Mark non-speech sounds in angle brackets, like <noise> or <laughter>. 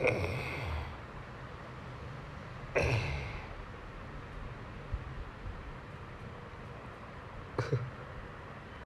I <laughs>